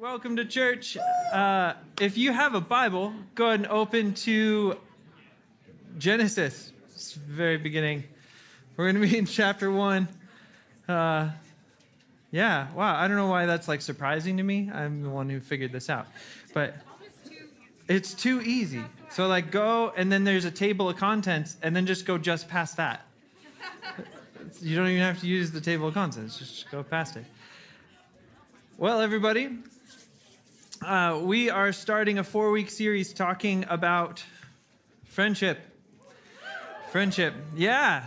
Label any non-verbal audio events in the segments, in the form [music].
Welcome to church. Uh, if you have a Bible, go ahead and open to Genesis. It's very beginning. We're going to be in chapter one. Uh, yeah, wow. I don't know why that's like surprising to me. I'm the one who figured this out. But it's too easy. So, like, go and then there's a table of contents, and then just go just past that. You don't even have to use the table of contents, just go past it. Well, everybody, uh, we are starting a four week series talking about friendship. Friendship, yeah.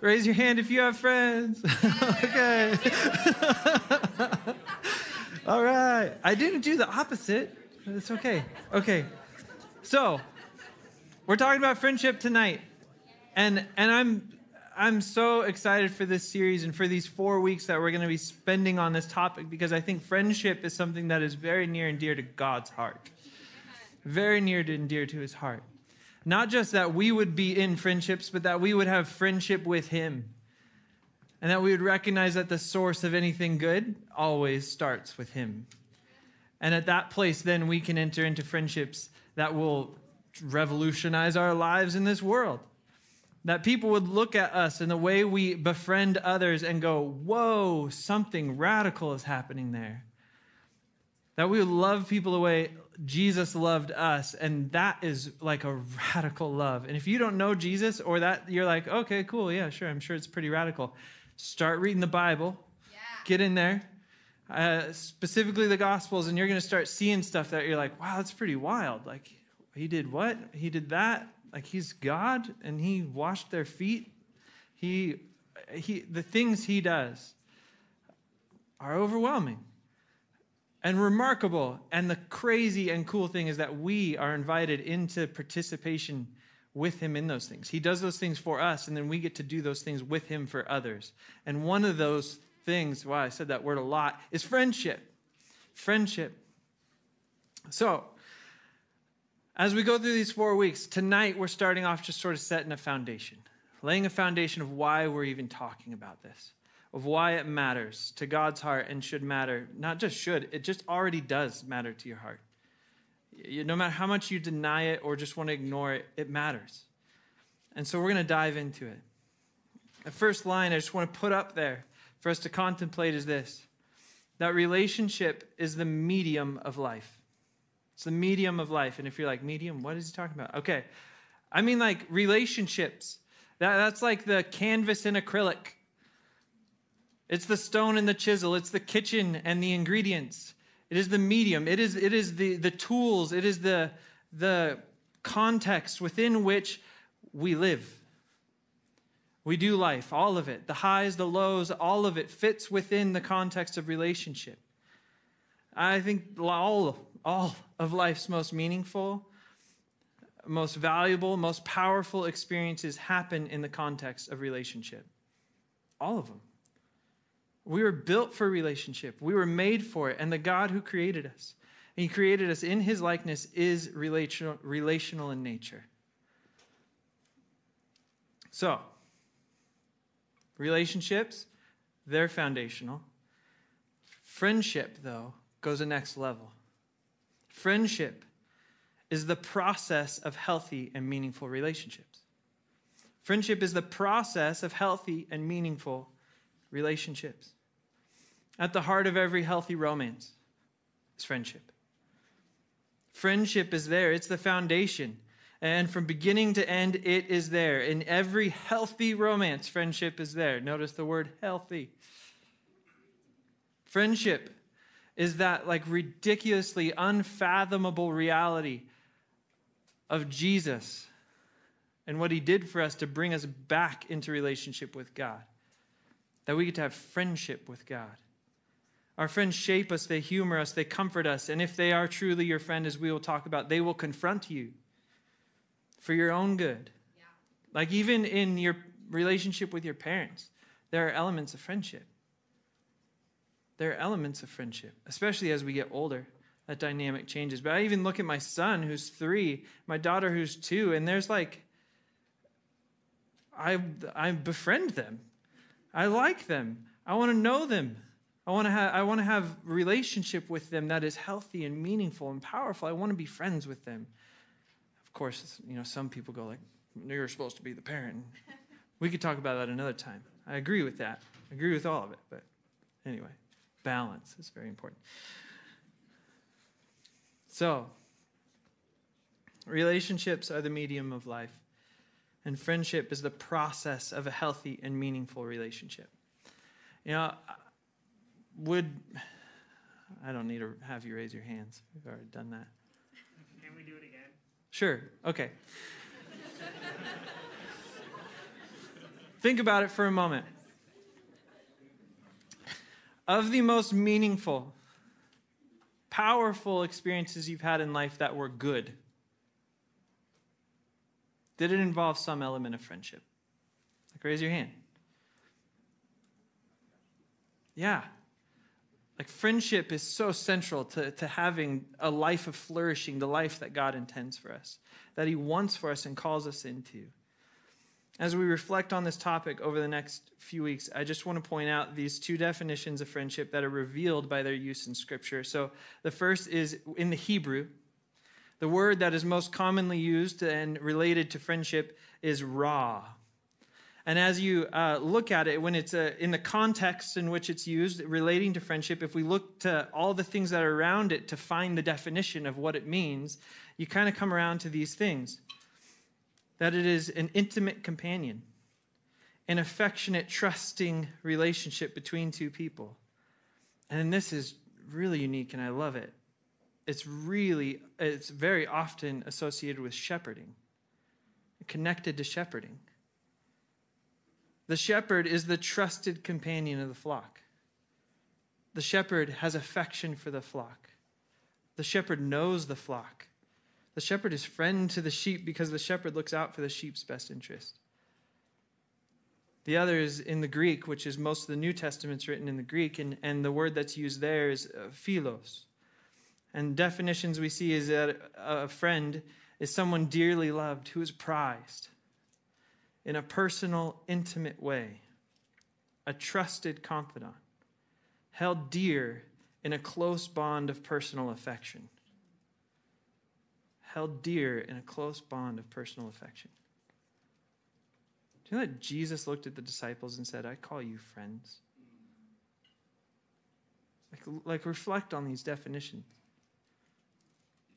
Raise your hand if you have friends. [laughs] okay. [laughs] All right. I didn't do the opposite. It's okay. Okay. So, we're talking about friendship tonight. And and I'm I'm so excited for this series and for these four weeks that we're going to be spending on this topic because I think friendship is something that is very near and dear to God's heart. Very near and dear to his heart. Not just that we would be in friendships, but that we would have friendship with him. And that we would recognize that the source of anything good always starts with him. And at that place, then we can enter into friendships that will revolutionize our lives in this world. That people would look at us and the way we befriend others and go, whoa, something radical is happening there. That we would love people the way Jesus loved us. And that is like a radical love. And if you don't know Jesus or that, you're like, okay, cool, yeah, sure, I'm sure it's pretty radical. Start reading the Bible, yeah. get in there, uh, specifically the Gospels, and you're going to start seeing stuff that you're like, wow, that's pretty wild. Like, he did what? He did that like he's God and he washed their feet. He, he, the things he does are overwhelming and remarkable. And the crazy and cool thing is that we are invited into participation with him in those things. He does those things for us, and then we get to do those things with him for others. And one of those things, wow, I said that word a lot, is friendship. Friendship. So, as we go through these four weeks, tonight we're starting off just sort of setting a foundation, laying a foundation of why we're even talking about this, of why it matters to God's heart and should matter. Not just should, it just already does matter to your heart. No matter how much you deny it or just want to ignore it, it matters. And so we're going to dive into it. The first line I just want to put up there for us to contemplate is this that relationship is the medium of life. It's the medium of life. And if you're like, medium, what is he talking about? Okay. I mean, like relationships. That, that's like the canvas and acrylic. It's the stone and the chisel. It's the kitchen and the ingredients. It is the medium. It is, it is the, the tools. It is the, the context within which we live. We do life, all of it. The highs, the lows, all of it fits within the context of relationship. I think all, all of life's most meaningful, most valuable, most powerful experiences happen in the context of relationship. All of them. We were built for relationship. We were made for it. And the God who created us, He created us in His likeness, is relational, relational in nature. So, relationships, they're foundational. Friendship, though, goes the next level. Friendship is the process of healthy and meaningful relationships. Friendship is the process of healthy and meaningful relationships. At the heart of every healthy romance is friendship. Friendship is there, it's the foundation. And from beginning to end, it is there. In every healthy romance, friendship is there. Notice the word healthy. Friendship is that like ridiculously unfathomable reality of Jesus and what he did for us to bring us back into relationship with God. That we get to have friendship with God. Our friends shape us, they humor us, they comfort us, and if they are truly your friend, as we will talk about, they will confront you for your own good. Yeah. Like even in your relationship with your parents, there are elements of friendship there are elements of friendship, especially as we get older. That dynamic changes. But I even look at my son who's three, my daughter who's two, and there's like, I, I befriend them. I like them. I want to know them. I want to have I want to have relationship with them that is healthy and meaningful and powerful. I want to be friends with them. Of course, you know, some people go like, "You're supposed to be the parent." We could talk about that another time. I agree with that. I agree with all of it, but anyway, balance is very important. So, relationships are the medium of life, and friendship is the process of a healthy and meaningful relationship. You know, would I don't need to have you raise your hands. We've already done that. Can we do it again? Sure. Okay. [laughs] Think about it for a moment. Of the most meaningful, powerful experiences you've had in life that were good, did it involve some element of friendship? Like, raise your hand. Yeah. Like, friendship is so central to, to having a life of flourishing, the life that God intends for us, that He wants for us and calls us into. As we reflect on this topic over the next few weeks, I just want to point out these two definitions of friendship that are revealed by their use in Scripture. So, the first is in the Hebrew, the word that is most commonly used and related to friendship is ra. And as you uh, look at it, when it's uh, in the context in which it's used relating to friendship, if we look to all the things that are around it to find the definition of what it means, you kind of come around to these things that it is an intimate companion, an affectionate, trusting relationship between two people. And this is really unique, and I love it. It's really, it's very often associated with shepherding, connected to shepherding. The shepherd is the trusted companion of the flock. The shepherd has affection for the flock. The shepherd knows the flock. The shepherd is friend to the sheep because the shepherd looks out for the sheep's best interest. The other is in the Greek, which is most of the New Testament's written in the Greek, and, and the word that's used there is uh, philos. And definitions we see is that a friend is someone dearly loved who is prized in a personal, intimate way, a trusted confidant, held dear in a close bond of personal affection held dear in a close bond of personal affection. Do you know that Jesus looked at the disciples and said, I call you friends? Like, like reflect on these definitions.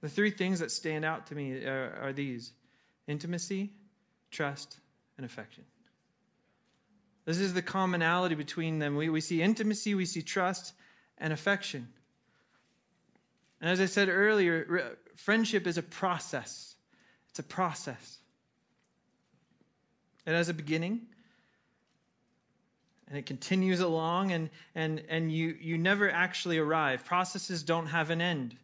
The three things that stand out to me are, are these intimacy, trust, and affection. This is the commonality between them. We, we see intimacy, we see trust, and affection. And as I said earlier, friendship is a process. It's a process. It has a beginning and it continues along and, and, and you, you never actually arrive. Processes don't have an end.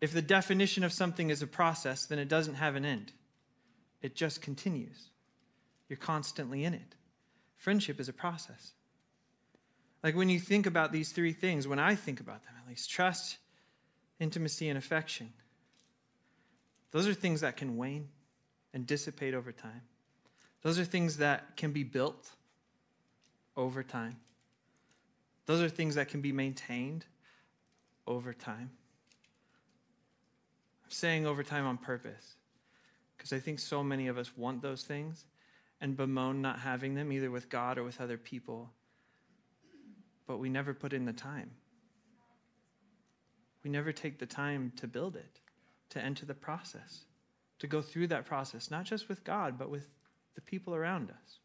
If the definition of something is a process, then it doesn't have an end. It just continues. You're constantly in it. Friendship is a process. Like when you think about these three things, when I think about them at least trust, intimacy, and affection those are things that can wane and dissipate over time. Those are things that can be built over time. Those are things that can be maintained over time. I'm saying over time on purpose because I think so many of us want those things and bemoan not having them, either with God or with other people but we never put in the time. We never take the time to build it, to enter the process, to go through that process, not just with God, but with the people around us.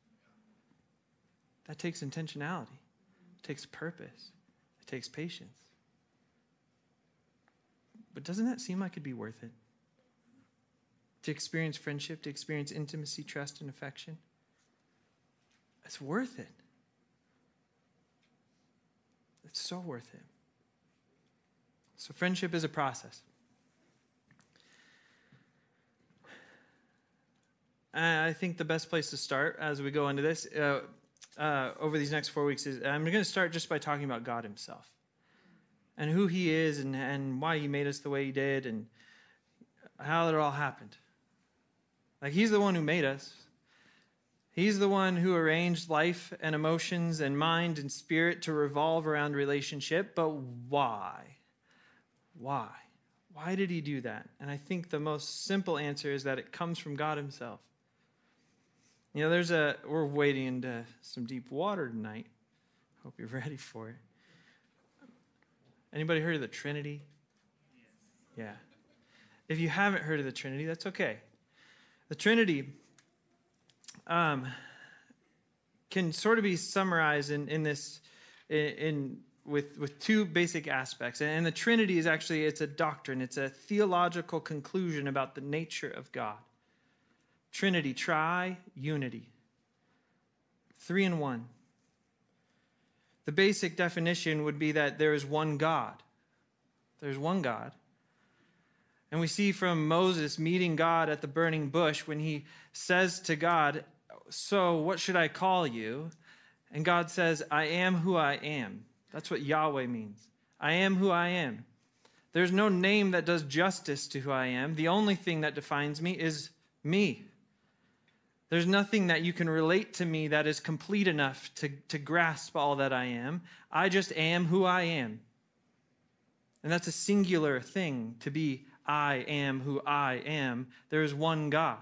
That takes intentionality, it takes purpose, it takes patience. But doesn't that seem like it'd be worth it? To experience friendship, to experience intimacy, trust, and affection? It's worth it. It's so worth it. So, friendship is a process. I think the best place to start as we go into this uh, uh, over these next four weeks is I'm going to start just by talking about God Himself and who He is and, and why He made us the way He did and how it all happened. Like, He's the one who made us, He's the one who arranged life and emotions and mind and spirit to revolve around relationship, but why? Why? Why did he do that? And I think the most simple answer is that it comes from God himself. You know, there's a we're wading into some deep water tonight. Hope you're [laughs] ready for it. Anybody heard of the Trinity? Yeah. If you haven't heard of the Trinity, that's okay. The Trinity um, can sort of be summarized in, in this in, in with with two basic aspects. And the trinity is actually it's a doctrine. It's a theological conclusion about the nature of god. Trinity tri unity. Three in one. The basic definition would be that there is one god. There's one god. And we see from moses meeting god at the burning bush when he says to god so what should i call you? And god says i am who i am that's what Yahweh means. I am who I am. There's no name that does justice to who I am. The only thing that defines me is me. There's nothing that you can relate to me that is complete enough to, to grasp all that I am. I just am who I am. And that's a singular thing to be I am who I am. There is one God.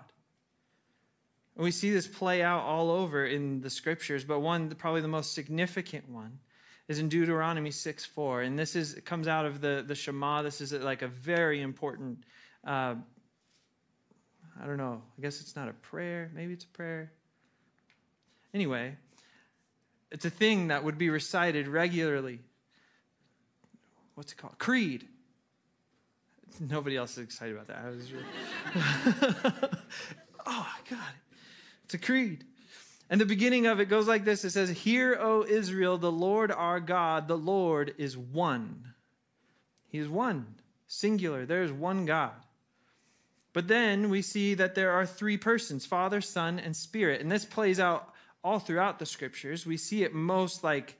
And we see this play out all over in the scriptures, but one, probably the most significant one, is in Deuteronomy 6 4. And this is comes out of the, the Shema. This is like a very important, uh, I don't know, I guess it's not a prayer. Maybe it's a prayer. Anyway, it's a thing that would be recited regularly. What's it called? Creed. Nobody else is excited about that. I was really... [laughs] oh, God. It's a creed. And the beginning of it goes like this it says, Hear, O Israel, the Lord our God, the Lord is one. He is one, singular. There is one God. But then we see that there are three persons Father, Son, and Spirit. And this plays out all throughout the scriptures. We see it most like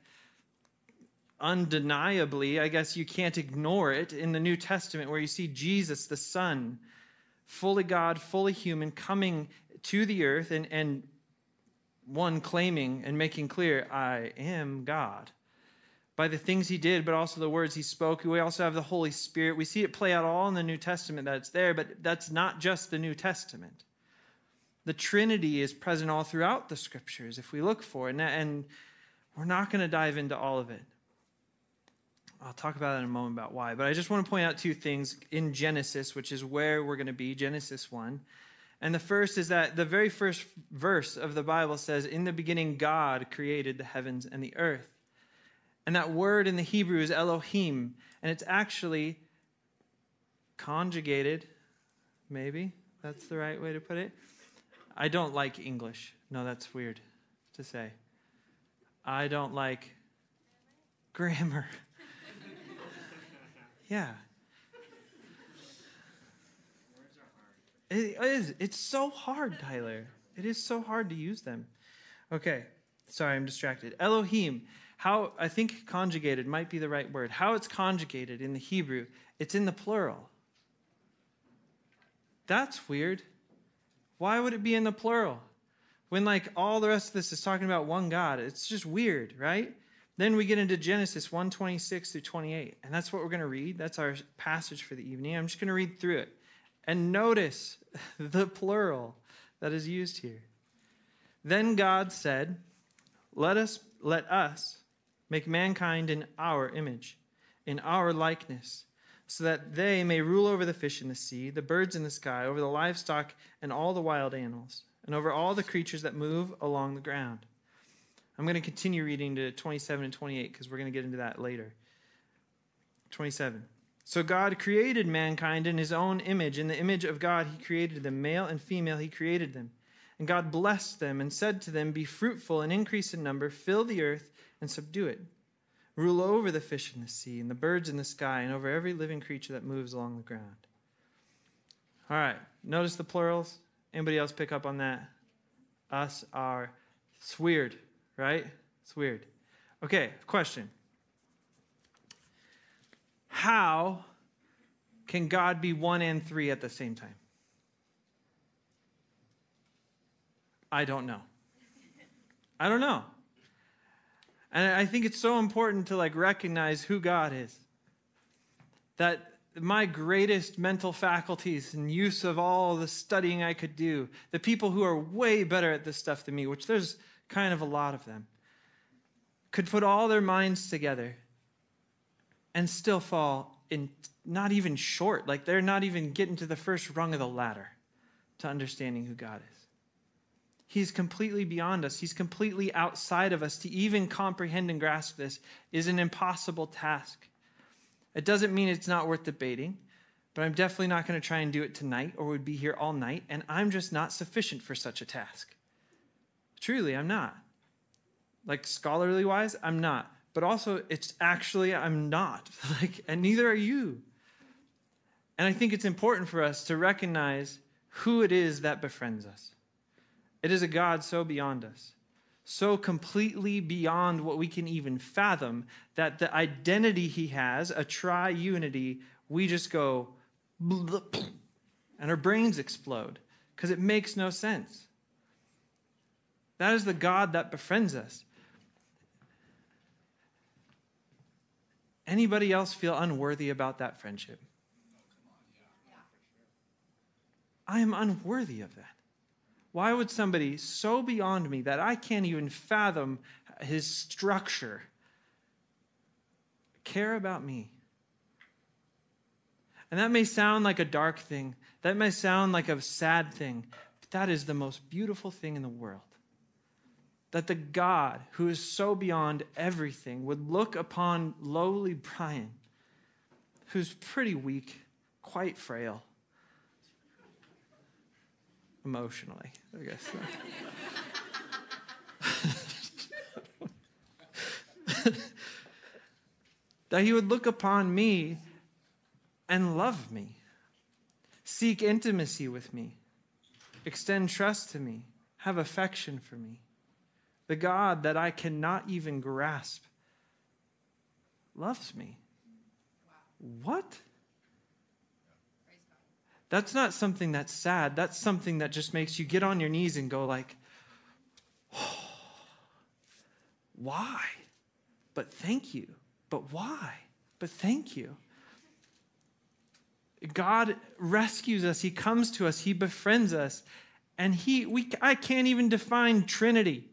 undeniably, I guess you can't ignore it, in the New Testament, where you see Jesus, the Son, fully God, fully human, coming to the earth and, and one claiming and making clear, I am God. By the things he did, but also the words he spoke. We also have the Holy Spirit. We see it play out all in the New Testament that it's there, but that's not just the New Testament. The Trinity is present all throughout the scriptures if we look for it. And we're not going to dive into all of it. I'll talk about that in a moment about why. But I just want to point out two things in Genesis, which is where we're going to be, Genesis 1. And the first is that the very first verse of the Bible says, In the beginning, God created the heavens and the earth. And that word in the Hebrew is Elohim. And it's actually conjugated, maybe that's the right way to put it. I don't like English. No, that's weird to say. I don't like grammar. [laughs] yeah, It is. It's so hard, Tyler. It is so hard to use them. Okay. Sorry, I'm distracted. Elohim. How I think conjugated might be the right word. How it's conjugated in the Hebrew, it's in the plural. That's weird. Why would it be in the plural? When like all the rest of this is talking about one God. It's just weird, right? Then we get into Genesis 126 through 28, and that's what we're going to read. That's our passage for the evening. I'm just going to read through it. And notice [laughs] the plural that is used here. Then God said, Let us let us make mankind in our image, in our likeness, so that they may rule over the fish in the sea, the birds in the sky, over the livestock and all the wild animals, and over all the creatures that move along the ground. I'm going to continue reading to 27 and 28 because we're going to get into that later. 27. So God created mankind in his own image. In the image of God, he created them. Male and female, he created them. And God blessed them and said to them, Be fruitful and increase in number, fill the earth and subdue it. Rule over the fish in the sea and the birds in the sky and over every living creature that moves along the ground. All right, notice the plurals. Anybody else pick up on that? Us, are. It's weird, right? It's weird. Okay, question. How can God be one and three at the same time? I don't know. I don't know. And I think it's so important to like recognize who God is. That my greatest mental faculties and use of all the studying I could do, the people who are way better at this stuff than me, which there's kind of a lot of them, could put all their minds together and still fall in not even short. Like they're not even getting to the first rung of the ladder to understanding who God is. He's completely beyond us. He's completely outside of us. To even comprehend and grasp this is an impossible task. It doesn't mean it's not worth debating, but I'm definitely not going to try and do it tonight or would be here all night, and I'm just not sufficient for such a task. Truly, I'm not. Like scholarly wise, I'm not. But also, it's actually, I'm not. [laughs] Like, and neither are you. And I think it's important for us to recognize who it is that befriends us. It is a God so beyond us so completely beyond what we can even fathom that the identity he has, a triunity, we just go [sniffs] and our brains explode because it makes no sense. That is the God that befriends us. Anybody else feel unworthy about that friendship? I am unworthy of that. Why would somebody so beyond me that I can't even fathom his structure care about me? And that may sound like a dark thing, that may sound like a sad thing, but that is the most beautiful thing in the world. That the God who is so beyond everything would look upon lowly Brian, who's pretty weak, quite frail emotionally, I guess. [laughs] that he would look upon me and love me, seek intimacy with me, extend trust to me, have affection for me. The God that I cannot even grasp loves me. What? That's not something that's sad. That's something that just makes you get on your knees and go like, oh, why? But thank you. But why? But thank you. God rescues us. He comes to us. He befriends us. And he we I can't even define Trinity.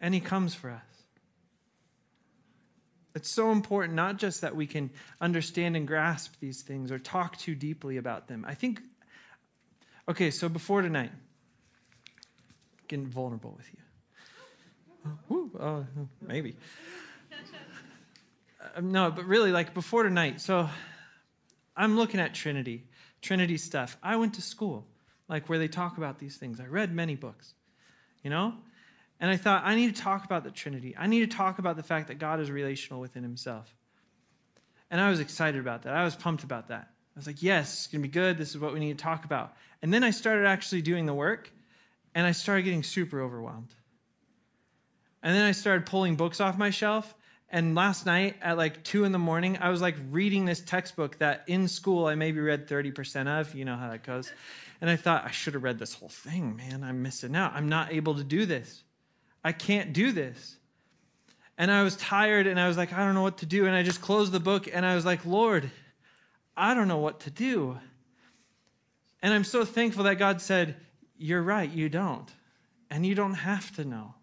And he comes for us. It's so important, not just that we can understand and grasp these things or talk too deeply about them. I think, okay, so before tonight, getting vulnerable with you. uh, maybe. Uh, no, but really, like before tonight, so I'm looking at Trinity, Trinity stuff. I went to school, like where they talk about these things. I read many books, you know? And I thought, I need to talk about the Trinity. I need to talk about the fact that God is relational within himself. And I was excited about that. I was pumped about that. I was like, yes, it's going to be good. This is what we need to talk about. And then I started actually doing the work, and I started getting super overwhelmed. And then I started pulling books off my shelf. And last night at like two in the morning, I was like reading this textbook that in school I maybe read 30% of. You know how that goes. And I thought, I should have read this whole thing, man. I'm missing out. I'm not able to do this. I can't do this. And I was tired and I was like, I don't know what to do. And I just closed the book and I was like, Lord, I don't know what to do. And I'm so thankful that God said, You're right, you don't. And you don't have to know.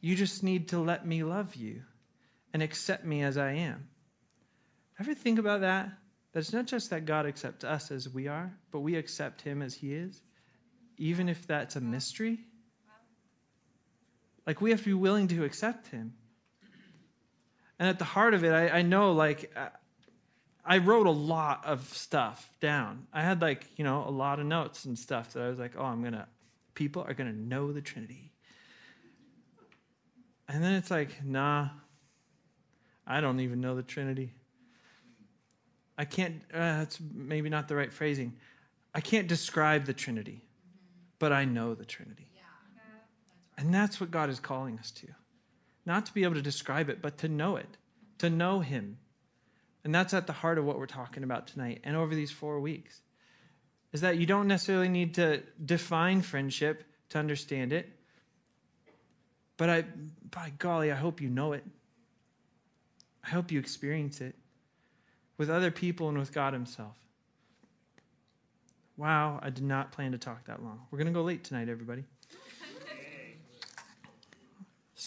You just need to let me love you and accept me as I am. Ever think about that? That it's not just that God accepts us as we are, but we accept him as he is, even if that's a mystery. Like, we have to be willing to accept him. And at the heart of it, I, I know, like, I wrote a lot of stuff down. I had, like, you know, a lot of notes and stuff that I was like, oh, I'm going to, people are going to know the Trinity. And then it's like, nah, I don't even know the Trinity. I can't, uh, that's maybe not the right phrasing. I can't describe the Trinity, but I know the Trinity. And that's what God is calling us to. Not to be able to describe it, but to know it, to know Him. And that's at the heart of what we're talking about tonight and over these four weeks. Is that you don't necessarily need to define friendship to understand it. But I, by golly, I hope you know it. I hope you experience it with other people and with God Himself. Wow, I did not plan to talk that long. We're going to go late tonight, everybody.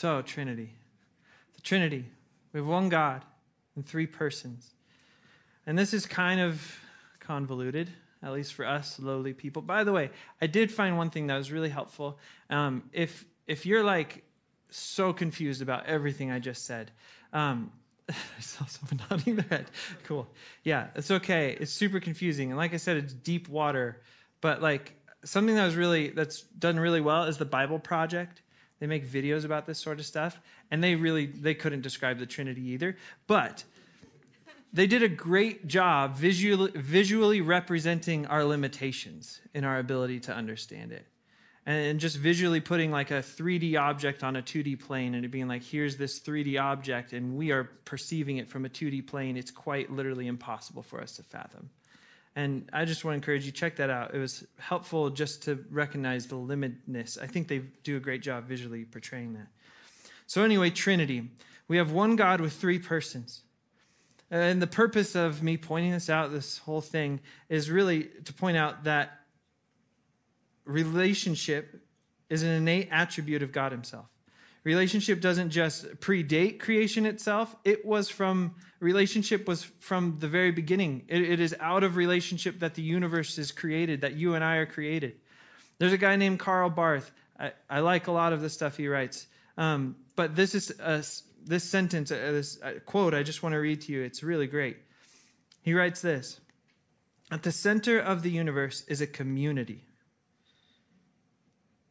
So, Trinity. The Trinity. We have one God and three persons. And this is kind of convoluted, at least for us lowly people. By the way, I did find one thing that was really helpful. Um, if if you're like so confused about everything I just said, um, [laughs] I saw someone nodding [laughs] their head. Cool. Yeah, it's okay. It's super confusing, and like I said, it's deep water. But like something that was really that's done really well is the Bible Project. They make videos about this sort of stuff, and they really they couldn't describe the Trinity either. But they did a great job visually, visually representing our limitations in our ability to understand it. And just visually putting like a 3D object on a 2D plane and it being like, here's this 3D object, and we are perceiving it from a 2D plane. It's quite literally impossible for us to fathom. And I just want to encourage you, check that out. It was helpful just to recognize the limitedness. I think they do a great job visually portraying that. So, anyway, Trinity. We have one God with three persons. And the purpose of me pointing this out, this whole thing, is really to point out that relationship is an innate attribute of God Himself. Relationship doesn't just predate creation itself. It was from, relationship was from the very beginning. it, it is out of relationship that the universe is created, that you and I are created. There's a guy named Karl Barth. I, I like a lot of the stuff he writes. Um, but this is a, this sentence, uh, this uh, quote, I just want to read to you. It's really great. He writes this At the center of the universe is a community.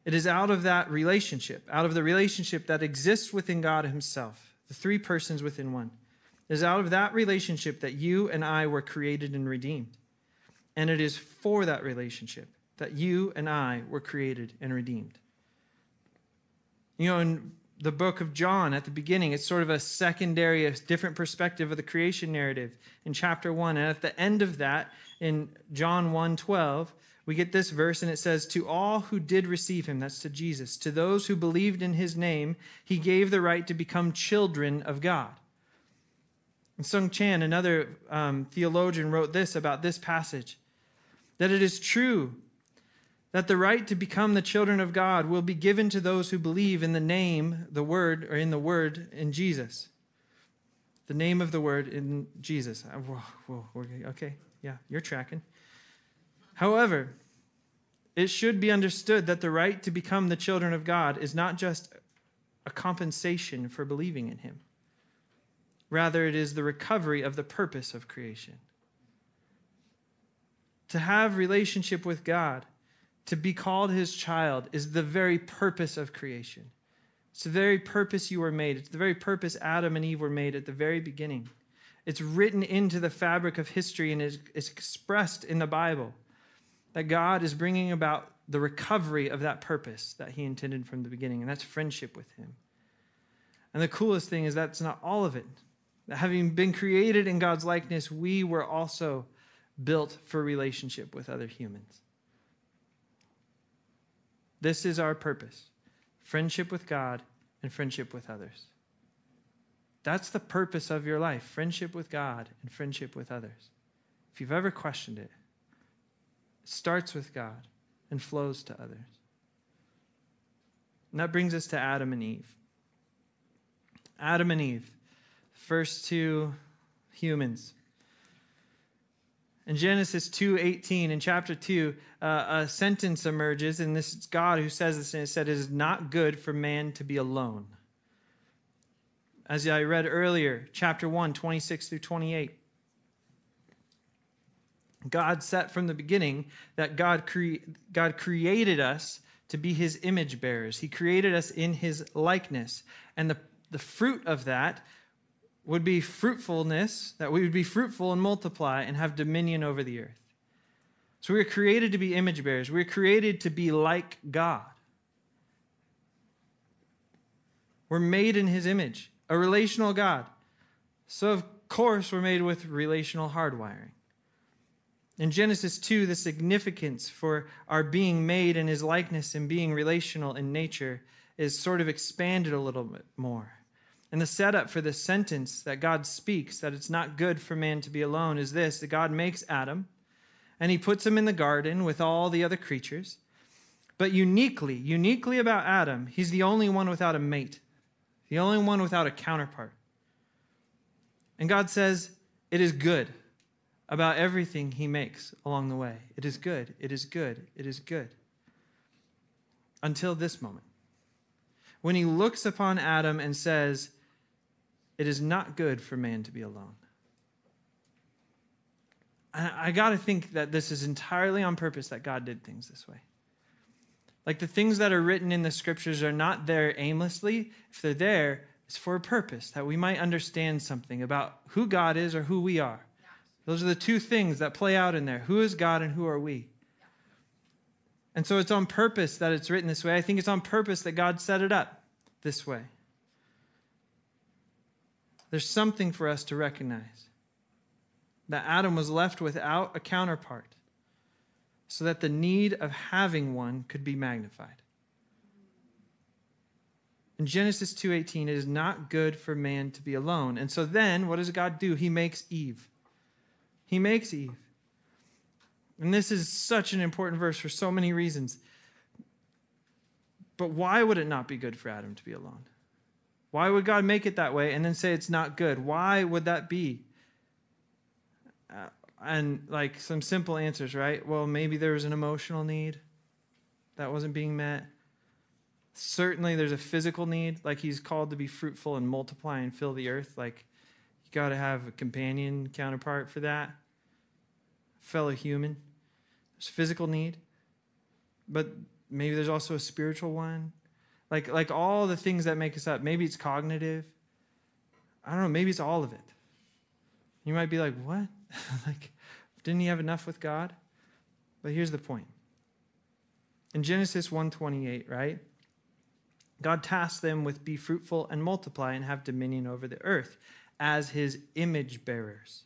It is out of that relationship, out of the relationship that exists within God Himself, the three persons within one. It is out of that relationship that you and I were created and redeemed. And it is for that relationship that you and I were created and redeemed. You know, in the book of John at the beginning. It's sort of a secondary, a different perspective of the creation narrative in chapter 1. And at the end of that, in John 1 12, we get this verse, and it says, To all who did receive him, that's to Jesus, to those who believed in his name, he gave the right to become children of God. And Sung Chan, another um, theologian, wrote this about this passage that it is true that the right to become the children of God will be given to those who believe in the name, the word, or in the word in Jesus. The name of the word in Jesus. Uh, whoa, whoa, okay, yeah, you're tracking. However, it should be understood that the right to become the children of God is not just a compensation for believing in Him. Rather, it is the recovery of the purpose of creation. To have relationship with God to be called his child is the very purpose of creation. It's the very purpose you were made. It's the very purpose Adam and Eve were made at the very beginning. It's written into the fabric of history and is, expressed in the Bible that God is bringing about the recovery of that purpose that he intended from the beginning, and that's friendship with him. And the coolest thing is that's not all of it. That having been created in God's likeness, we were also built for relationship with other humans. This is our purpose friendship with God and friendship with others. That's the purpose of your life friendship with God and friendship with others. If you've ever questioned it, starts with God and flows to others. And that brings us to Adam and Eve. Adam and Eve, first two humans. In Genesis 2:18, in chapter 2, uh, a sentence emerges, and this is God who says this, and it said, It is not good for man to be alone. As I read earlier, chapter 1, 26 through 28. God set from the beginning that God, cre- God created us to be his image bearers. He created us in his likeness. And the, the fruit of that would be fruitfulness, that we would be fruitful and multiply and have dominion over the earth. So we are created to be image bearers. we are created to be like God. We're made in his image, a relational God. So, of course, we're made with relational hardwiring. In Genesis 2, the significance for our being made in his likeness and being relational in nature is sort of expanded a little bit more. And the setup for the sentence that God speaks, that it's not good for man to be alone, is this that God makes Adam and he puts him in the garden with all the other creatures. But uniquely, uniquely about Adam, he's the only one without a mate, the only one without a counterpart. And God says, It is good about everything he makes along the way. It is good, it is good, it is good. Until this moment. When he looks upon Adam and says, It is not good for man to be alone. I, I got to think that this is entirely on purpose that God did things this way. Like the things that are written in the scriptures are not there aimlessly. If they're there, it's for a purpose, that we might understand something about who God is or who we are. Those are the two things that play out in there who is God and who are we? And so it's on purpose that it's written this way. I think it's on purpose that God set it up this way. There's something for us to recognize that Adam was left without a counterpart so that the need of having one could be magnified. In Genesis 2:18 it is not good for man to be alone. And so then what does God do? He makes Eve. He makes Eve. And this is such an important verse for so many reasons. But why would it not be good for Adam to be alone? Why would God make it that way and then say it's not good? Why would that be? Uh, and like some simple answers, right? Well, maybe there was an emotional need that wasn't being met. Certainly, there's a physical need, like he's called to be fruitful and multiply and fill the earth. Like, you got to have a companion counterpart for that, fellow human. There's physical need, but maybe there's also a spiritual one. Like, like all the things that make us up. Maybe it's cognitive. I don't know. Maybe it's all of it. You might be like, what? [laughs] like, didn't he have enough with God? But here's the point. In Genesis 1:28, right? God tasked them with be fruitful and multiply and have dominion over the earth as his image bearers.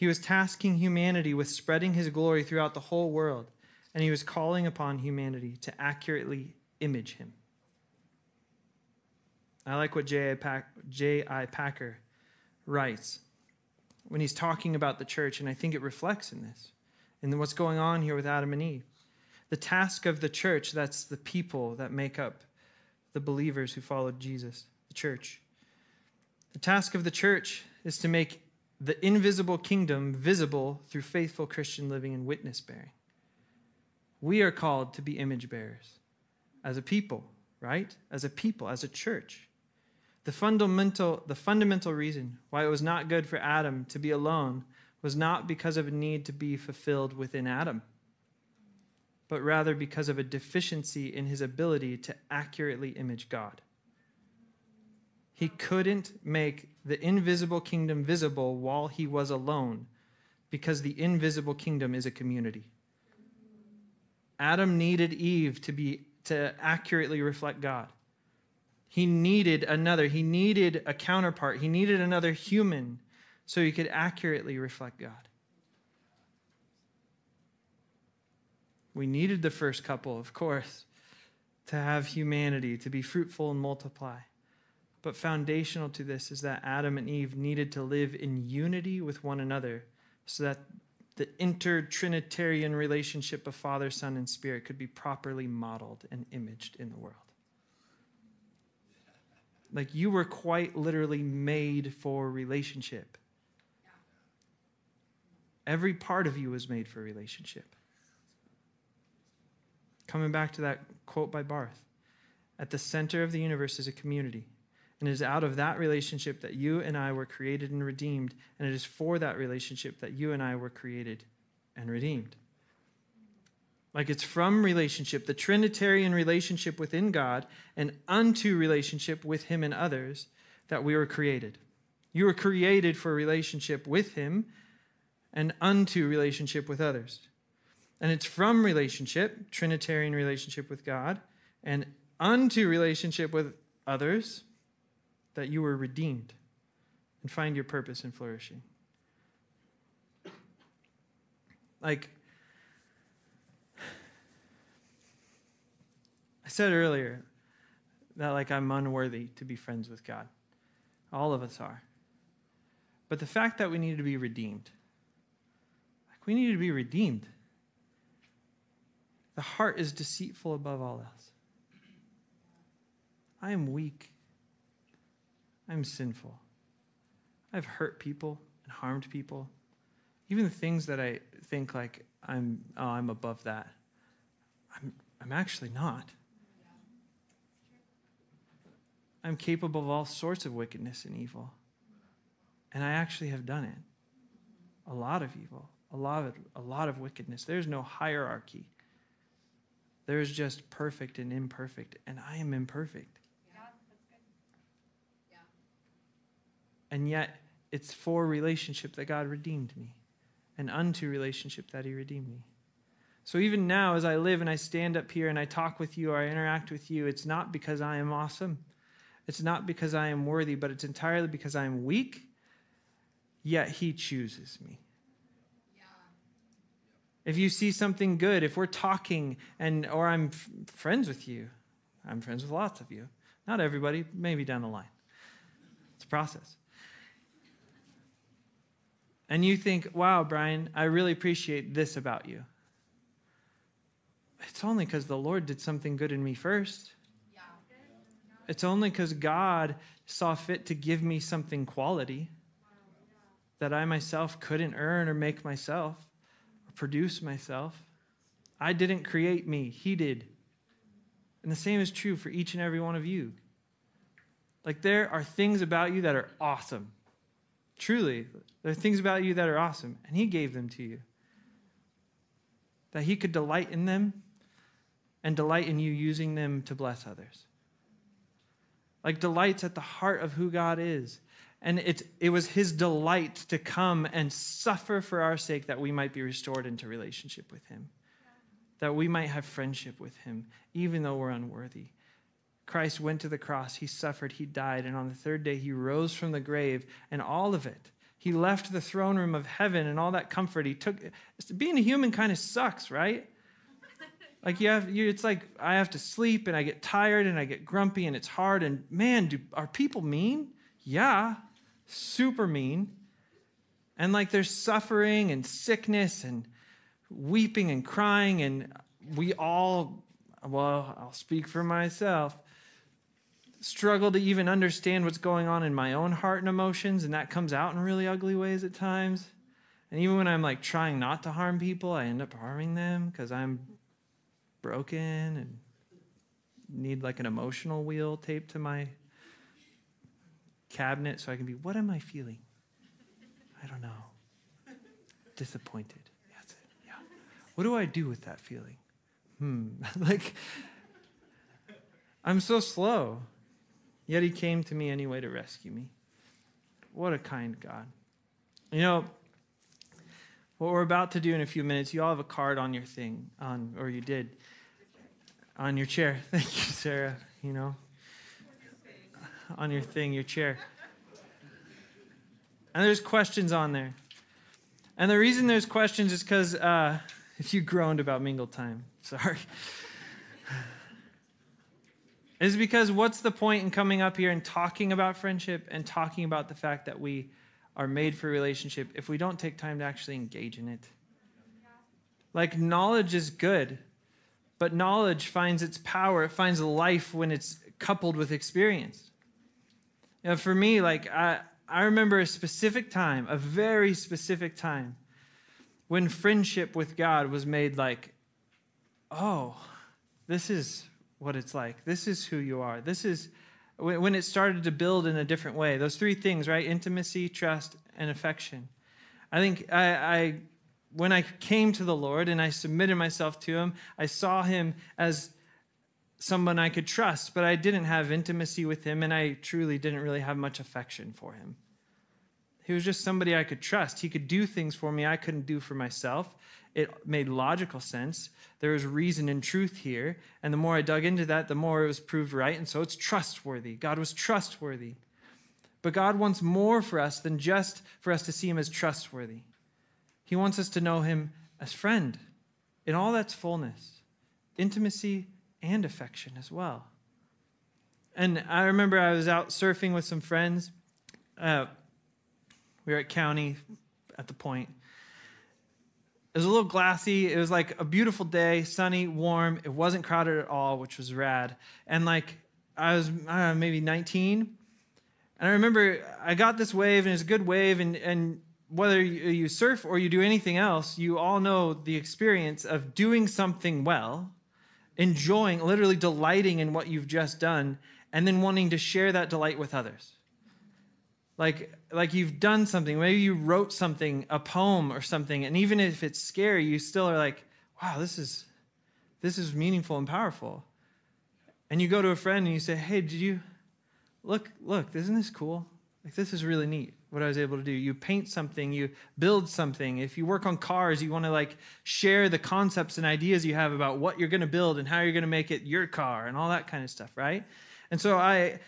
He was tasking humanity with spreading his glory throughout the whole world, and he was calling upon humanity to accurately image him. I like what J.I. Packer writes when he's talking about the church, and I think it reflects in this, in what's going on here with Adam and Eve. The task of the church, that's the people that make up the believers who followed Jesus, the church. The task of the church is to make the invisible kingdom visible through faithful Christian living and witness bearing. We are called to be image bearers as a people, right? As a people, as a church. The fundamental, the fundamental reason why it was not good for Adam to be alone was not because of a need to be fulfilled within Adam, but rather because of a deficiency in his ability to accurately image God. He couldn't make the invisible kingdom visible while he was alone because the invisible kingdom is a community. Adam needed Eve to be to accurately reflect God. He needed another. He needed a counterpart. He needed another human so he could accurately reflect God. We needed the first couple, of course, to have humanity, to be fruitful and multiply. But foundational to this is that Adam and Eve needed to live in unity with one another so that the inter-Trinitarian relationship of Father, Son, and Spirit could be properly modeled and imaged in the world. Like you were quite literally made for relationship. Every part of you was made for relationship. Coming back to that quote by Barth at the center of the universe is a community. And it is out of that relationship that you and I were created and redeemed. And it is for that relationship that you and I were created and redeemed. Like it's from relationship, the Trinitarian relationship within God, and unto relationship with Him and others that we were created. You were created for relationship with Him and unto relationship with others. And it's from relationship, Trinitarian relationship with God, and unto relationship with others that you were redeemed and find your purpose in flourishing. like I said earlier that like I'm unworthy to be friends with God. All of us are. But the fact that we need to be redeemed, like we need to be redeemed. The heart is deceitful above all else. I am weak. I'm sinful. I've hurt people and harmed people. Even the things that I think like I'm oh, I'm above that. I'm I'm actually not. I'm capable of all sorts of wickedness and evil. And I actually have done it. A lot of evil, a lot of a lot of wickedness. There's no hierarchy. There's just perfect and imperfect, and I am imperfect. Yeah, yeah. And yet, it's for relationship that God redeemed me, and unto relationship that He redeemed me. So even now, as I live and I stand up here and I talk with you or I interact with you, it's not because I am awesome. It's not because I am worthy, but it's entirely because I am weak, yet He chooses me. If you see something good, if we're talking and or I'm f- friends with you, I'm friends with lots of you. Not everybody, maybe down the line. It's a process. And you think, wow, Brian, I really appreciate this about you. It's only because the Lord did something good in me first. It's only because God saw fit to give me something quality that I myself couldn't earn or make myself or produce myself. I didn't create me, He did. And the same is true for each and every one of you. Like, there are things about you that are awesome. Truly, there are things about you that are awesome, and He gave them to you. That He could delight in them and delight in you using them to bless others like delights at the heart of who God is. And it, it was his delight to come and suffer for our sake that we might be restored into relationship with him, that we might have friendship with him, even though we're unworthy. Christ went to the cross, he suffered, he died, and on the third day he rose from the grave, and all of it. He left the throne room of heaven and all that comfort. He took being a human kind of sucks, right? Like you have, you, it's like I have to sleep and I get tired and I get grumpy and it's hard. And man, do are people mean? Yeah, super mean. And like there's suffering and sickness and weeping and crying and we all, well, I'll speak for myself, struggle to even understand what's going on in my own heart and emotions, and that comes out in really ugly ways at times. And even when I'm like trying not to harm people, I end up harming them because I'm broken and need like an emotional wheel taped to my cabinet so I can be, what am I feeling? I don't know. Disappointed. That's it. Yeah. What do I do with that feeling? Hmm. [laughs] like, I'm so slow. Yet he came to me anyway to rescue me. What a kind God. You know, what we're about to do in a few minutes, you all have a card on your thing, on, or you did on your chair. [laughs] Thank you, Sarah. You know, on your thing, your chair. And there's questions on there. And the reason there's questions is because uh, if [laughs] you groaned about mingle time, sorry. [laughs] is because what's the point in coming up here and talking about friendship and talking about the fact that we are made for relationship if we don't take time to actually engage in it? Like, knowledge is good. But knowledge finds its power, it finds life when it's coupled with experience. You know, for me, like I, I remember a specific time, a very specific time, when friendship with God was made like, oh, this is what it's like. This is who you are. This is when it started to build in a different way. Those three things, right? Intimacy, trust, and affection. I think I, I when I came to the Lord and I submitted myself to Him, I saw Him as someone I could trust, but I didn't have intimacy with Him and I truly didn't really have much affection for Him. He was just somebody I could trust. He could do things for me I couldn't do for myself. It made logical sense. There was reason and truth here. And the more I dug into that, the more it was proved right. And so it's trustworthy. God was trustworthy. But God wants more for us than just for us to see Him as trustworthy. He wants us to know him as friend in all that's fullness, intimacy and affection as well. And I remember I was out surfing with some friends. Uh, we were at County at the point. It was a little glassy. It was like a beautiful day, sunny, warm. It wasn't crowded at all, which was rad. And like I was I know, maybe 19, and I remember I got this wave, and it's a good wave. And and whether you surf or you do anything else, you all know the experience of doing something well, enjoying, literally delighting in what you've just done, and then wanting to share that delight with others like like you've done something maybe you wrote something a poem or something and even if it's scary you still are like wow this is this is meaningful and powerful. And you go to a friend and you say hey did you look look isn't this cool? Like this is really neat what i was able to do. You paint something you build something. If you work on cars you want to like share the concepts and ideas you have about what you're going to build and how you're going to make it your car and all that kind of stuff right? And so i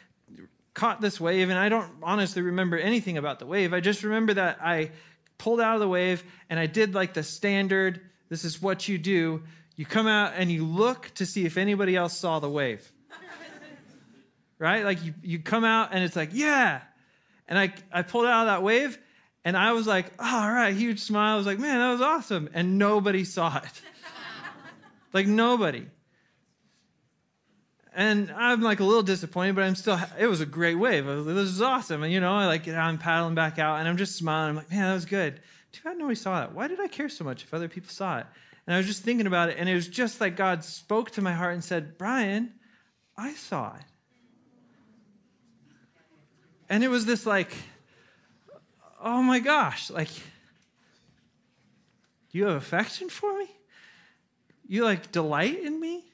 caught this wave, and I don't honestly remember anything about the wave. I just remember that I pulled out of the wave and I did like the standard this is what you do. You come out and you look to see if anybody else saw the wave. [laughs] right? Like you, you come out and it's like, yeah. And I, I pulled out of that wave and I was like, oh, all right, huge smile. I was like, man, that was awesome. And nobody saw it. [laughs] like nobody. And I'm like a little disappointed, but I'm still, it was a great wave. Was, this is awesome. And, you know, I like, I'm paddling back out and I'm just smiling. I'm like, man, that was good. Too bad nobody saw that. Why did I care so much if other people saw it? And I was just thinking about it. And it was just like God spoke to my heart and said, Brian, I saw it. And it was this like, oh my gosh, like, you have affection for me? You like delight in me?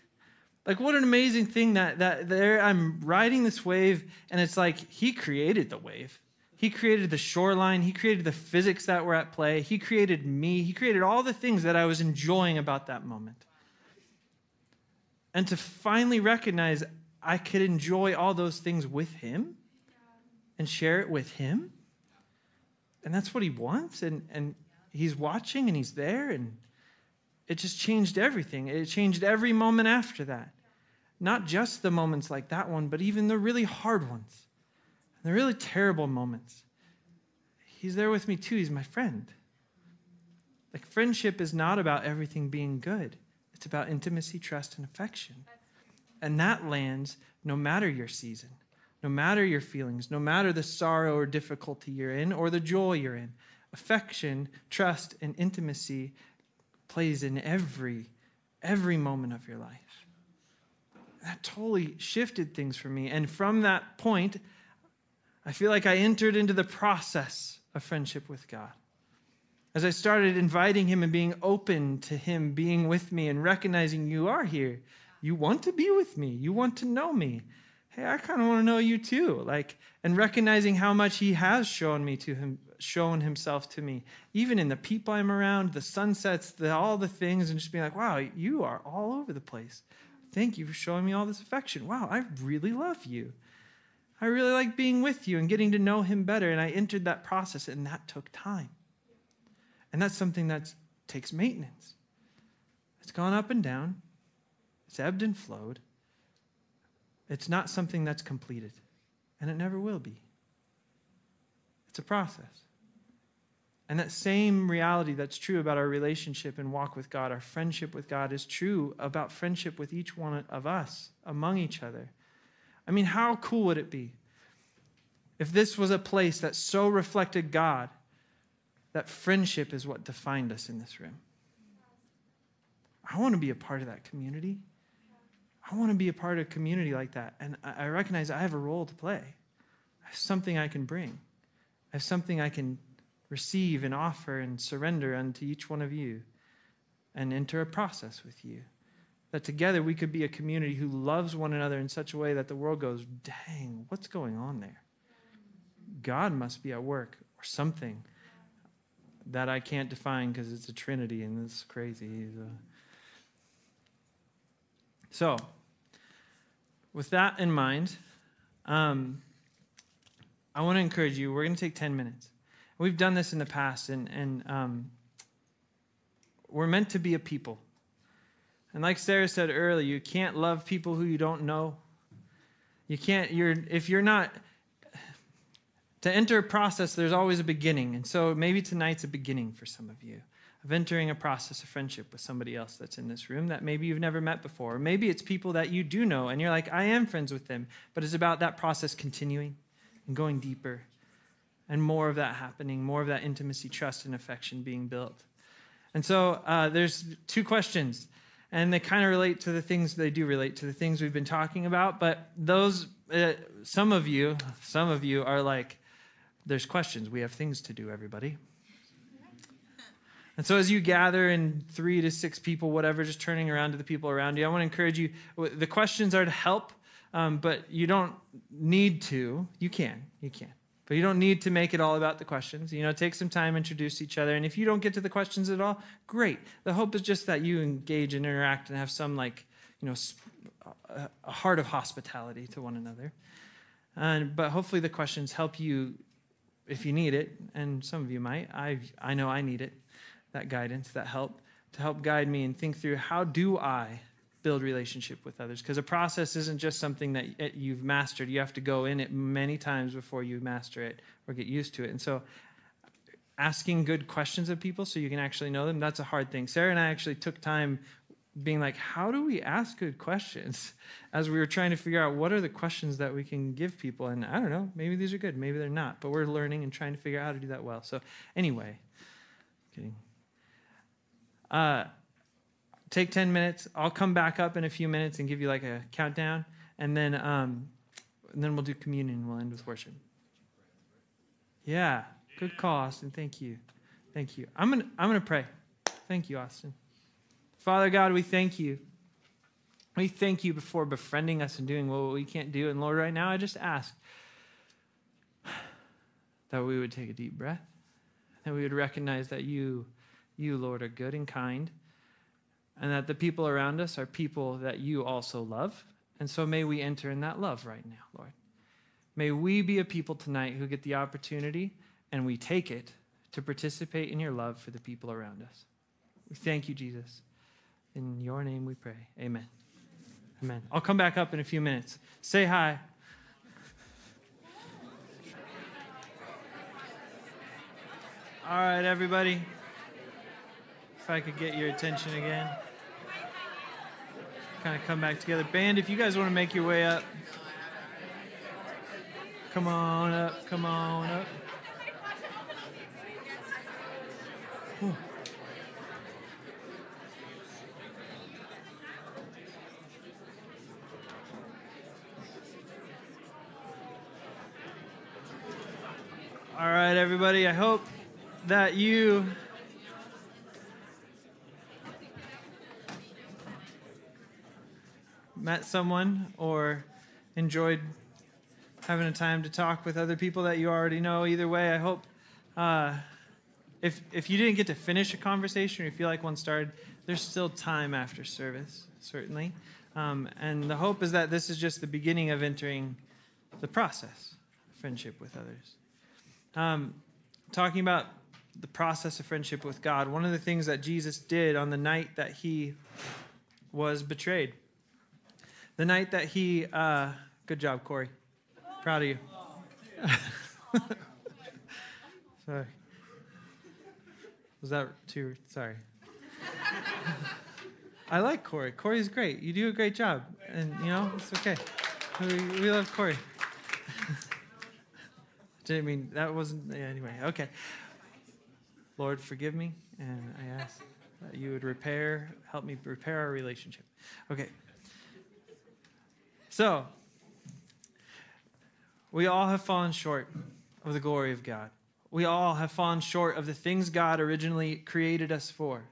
Like what an amazing thing that that there I'm riding this wave and it's like he created the wave. He created the shoreline, he created the physics that were at play, he created me, he created all the things that I was enjoying about that moment. And to finally recognize I could enjoy all those things with him and share it with him. And that's what he wants and and he's watching and he's there and it just changed everything. It changed every moment after that. Not just the moments like that one, but even the really hard ones, the really terrible moments. He's there with me too. He's my friend. Like, friendship is not about everything being good, it's about intimacy, trust, and affection. And that lands no matter your season, no matter your feelings, no matter the sorrow or difficulty you're in or the joy you're in. Affection, trust, and intimacy plays in every every moment of your life that totally shifted things for me. And from that point, I feel like I entered into the process of friendship with God. As I started inviting Him and being open to Him being with me and recognizing you are here, you want to be with me, you want to know me. Hey, I kind of want to know you too. Like, and recognizing how much He has shown me to Him, shown Himself to me, even in the people I'm around, the sunsets, the, all the things, and just being like, wow, you are all over the place. Thank you for showing me all this affection. Wow, I really love you. I really like being with you and getting to know him better. And I entered that process, and that took time. And that's something that takes maintenance. It's gone up and down, it's ebbed and flowed. It's not something that's completed, and it never will be. It's a process. And that same reality that's true about our relationship and walk with God, our friendship with God, is true about friendship with each one of us among each other. I mean, how cool would it be if this was a place that so reflected God that friendship is what defined us in this room? I want to be a part of that community. I want to be a part of a community like that. And I recognize I have a role to play. I have something I can bring. I have something I can receive and offer and surrender unto each one of you and enter a process with you. That together we could be a community who loves one another in such a way that the world goes, dang, what's going on there? God must be at work or something that I can't define because it's a trinity and it's crazy. So, with that in mind, um, I want to encourage you. We're going to take 10 minutes. We've done this in the past, and, and um, we're meant to be a people. And like Sarah said earlier, you can't love people who you don't know. You can't, you're, if you're not, to enter a process, there's always a beginning. And so maybe tonight's a beginning for some of you of entering a process of friendship with somebody else that's in this room that maybe you've never met before. Or maybe it's people that you do know and you're like, I am friends with them. But it's about that process continuing and going deeper and more of that happening, more of that intimacy, trust, and affection being built. And so uh, there's two questions, and they kind of relate to the things they do relate to the things we've been talking about. But those, uh, some of you, some of you are like, there's questions. We have things to do, everybody. And so, as you gather in three to six people, whatever, just turning around to the people around you, I want to encourage you. The questions are to help, um, but you don't need to. You can. You can. But you don't need to make it all about the questions. You know, take some time, introduce each other. And if you don't get to the questions at all, great. The hope is just that you engage and interact and have some, like, you know, a heart of hospitality to one another. And, but hopefully the questions help you if you need it. And some of you might. I, I know I need it that guidance, that help, to help guide me and think through how do I build relationship with others? Because a process isn't just something that you've mastered. You have to go in it many times before you master it or get used to it. And so asking good questions of people so you can actually know them, that's a hard thing. Sarah and I actually took time being like, how do we ask good questions? [laughs] As we were trying to figure out what are the questions that we can give people. And I don't know, maybe these are good, maybe they're not, but we're learning and trying to figure out how to do that well. So, anyway, kidding. Uh, take 10 minutes. I'll come back up in a few minutes and give you like a countdown. And then, um, and then we'll do communion. We'll end with worship. Yeah, good call, Austin. Thank you. Thank you. I'm going to I'm going to pray. Thank you, Austin. Father God, we thank you. We thank you before befriending us and doing what we can't do. And Lord, right now, I just ask that we would take a deep breath, that we would recognize that you you, Lord, are good and kind, and that the people around us are people that you also love. And so may we enter in that love right now, Lord. May we be a people tonight who get the opportunity and we take it to participate in your love for the people around us. We thank you, Jesus. In your name we pray. Amen. Amen. I'll come back up in a few minutes. Say hi. All right, everybody if I could get your attention again. Kind of come back together. Band, if you guys want to make your way up, come on up, come on up. All right, everybody. I hope that you met someone or enjoyed having a time to talk with other people that you already know. Either way, I hope uh, if if you didn't get to finish a conversation or you feel like one started, there's still time after service, certainly. Um, and the hope is that this is just the beginning of entering the process, of friendship with others. Um, talking about the process of friendship with God, one of the things that Jesus did on the night that he was betrayed the night that he, uh, good job, Corey. Proud of you. [laughs] sorry. Was that too? Sorry. [laughs] I like Corey. Corey's great. You do a great job. And, you know, it's okay. We, we love Corey. [laughs] Didn't mean, that wasn't, yeah, anyway, okay. Lord, forgive me, and I ask that you would repair, help me repair our relationship. Okay. So, we all have fallen short of the glory of God. We all have fallen short of the things God originally created us for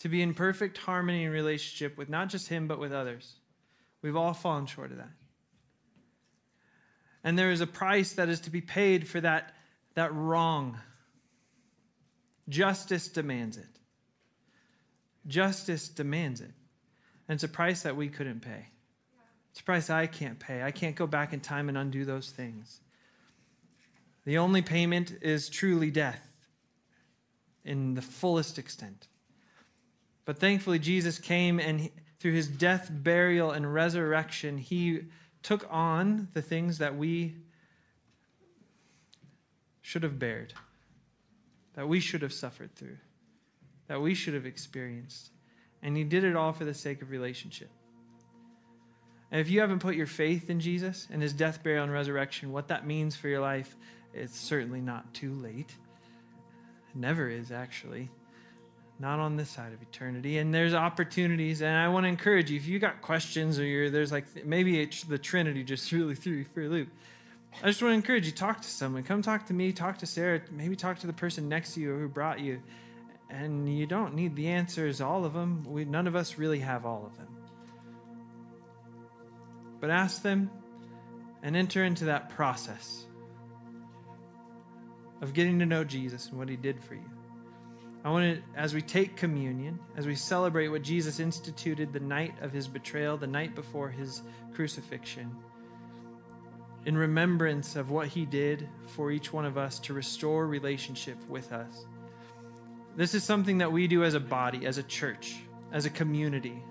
to be in perfect harmony and relationship with not just Him, but with others. We've all fallen short of that. And there is a price that is to be paid for that, that wrong. Justice demands it. Justice demands it. And it's a price that we couldn't pay. It's a price I can't pay. I can't go back in time and undo those things. The only payment is truly death in the fullest extent. But thankfully, Jesus came and he, through his death, burial, and resurrection, he took on the things that we should have bared, that we should have suffered through, that we should have experienced. And he did it all for the sake of relationship. And if you haven't put your faith in Jesus and his death, burial, and resurrection, what that means for your life, it's certainly not too late. It never is, actually. Not on this side of eternity. And there's opportunities. And I want to encourage you if you got questions or you're, there's like maybe the Trinity just [laughs] really threw you for a loop. I just want to encourage you talk to someone. Come talk to me, talk to Sarah, maybe talk to the person next to you who brought you. And you don't need the answers, all of them. We, none of us really have all of them. But ask them and enter into that process of getting to know Jesus and what he did for you. I want to, as we take communion, as we celebrate what Jesus instituted the night of his betrayal, the night before his crucifixion, in remembrance of what he did for each one of us to restore relationship with us. This is something that we do as a body, as a church, as a community.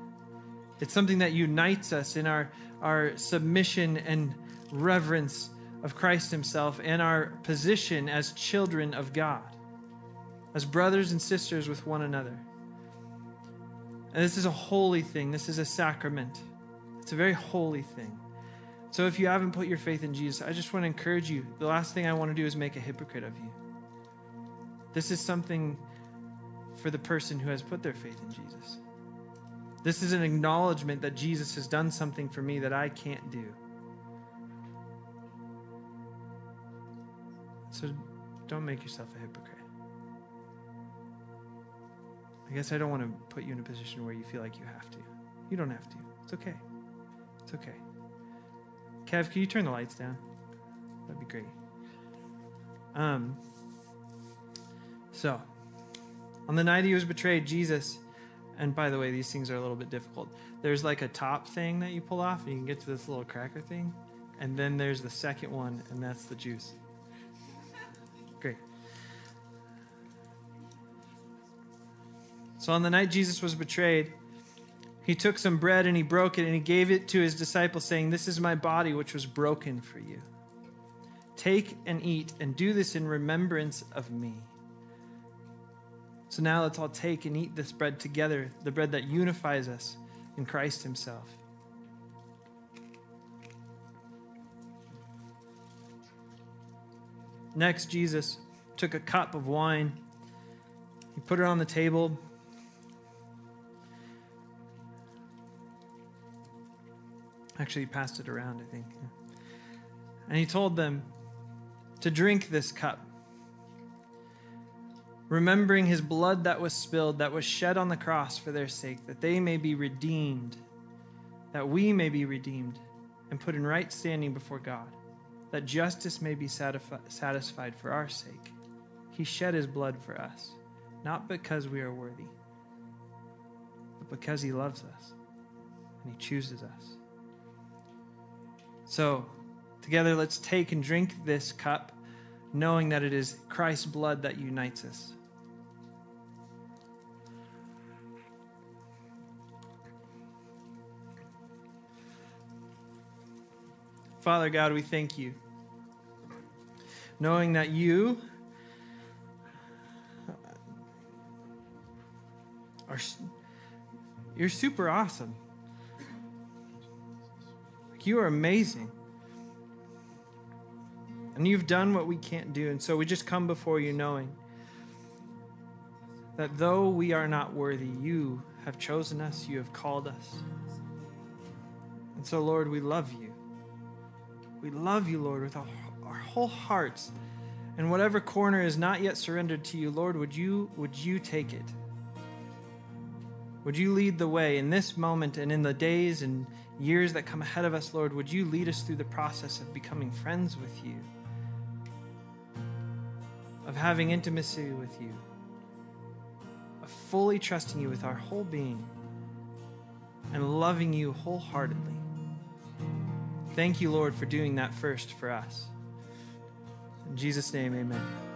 It's something that unites us in our, our submission and reverence of Christ Himself and our position as children of God, as brothers and sisters with one another. And this is a holy thing, this is a sacrament. It's a very holy thing. So if you haven't put your faith in Jesus, I just want to encourage you. The last thing I want to do is make a hypocrite of you. This is something for the person who has put their faith in Jesus. This is an acknowledgement that Jesus has done something for me that I can't do. So don't make yourself a hypocrite. I guess I don't want to put you in a position where you feel like you have to. You don't have to. It's okay. It's okay. Kev, can you turn the lights down? That'd be great. Um, so, on the night he was betrayed, Jesus, and by the way, these things are a little bit difficult. There's like a top thing that you pull off, and you can get to this little cracker thing. And then there's the second one, and that's the juice. Great. So, on the night Jesus was betrayed, he took some bread and he broke it and he gave it to his disciples, saying, This is my body, which was broken for you. Take and eat, and do this in remembrance of me. So now let's all take and eat this bread together, the bread that unifies us in Christ Himself. Next, Jesus took a cup of wine, he put it on the table. Actually, he passed it around, I think. And he told them to drink this cup, remembering his blood that was spilled, that was shed on the cross for their sake, that they may be redeemed, that we may be redeemed and put in right standing before God, that justice may be satisfied for our sake. He shed his blood for us, not because we are worthy, but because he loves us and he chooses us. So, together, let's take and drink this cup, knowing that it is Christ's blood that unites us. Father God, we thank you. Knowing that you are you're super awesome. You are amazing. And you've done what we can't do. And so we just come before you knowing that though we are not worthy, you have chosen us, you have called us. And so, Lord, we love you. We love you, Lord, with our, whole hearts. And whatever corner is not yet surrendered to you, Lord, would you, would you take it? Would you lead the way in this moment and in the days and years that come ahead of us, Lord, would you lead us through the process of becoming friends with you, of having intimacy with you, of fully trusting you with our whole being, and loving you wholeheartedly. Thank you, Lord, for doing that first for us. In Jesus' name, amen.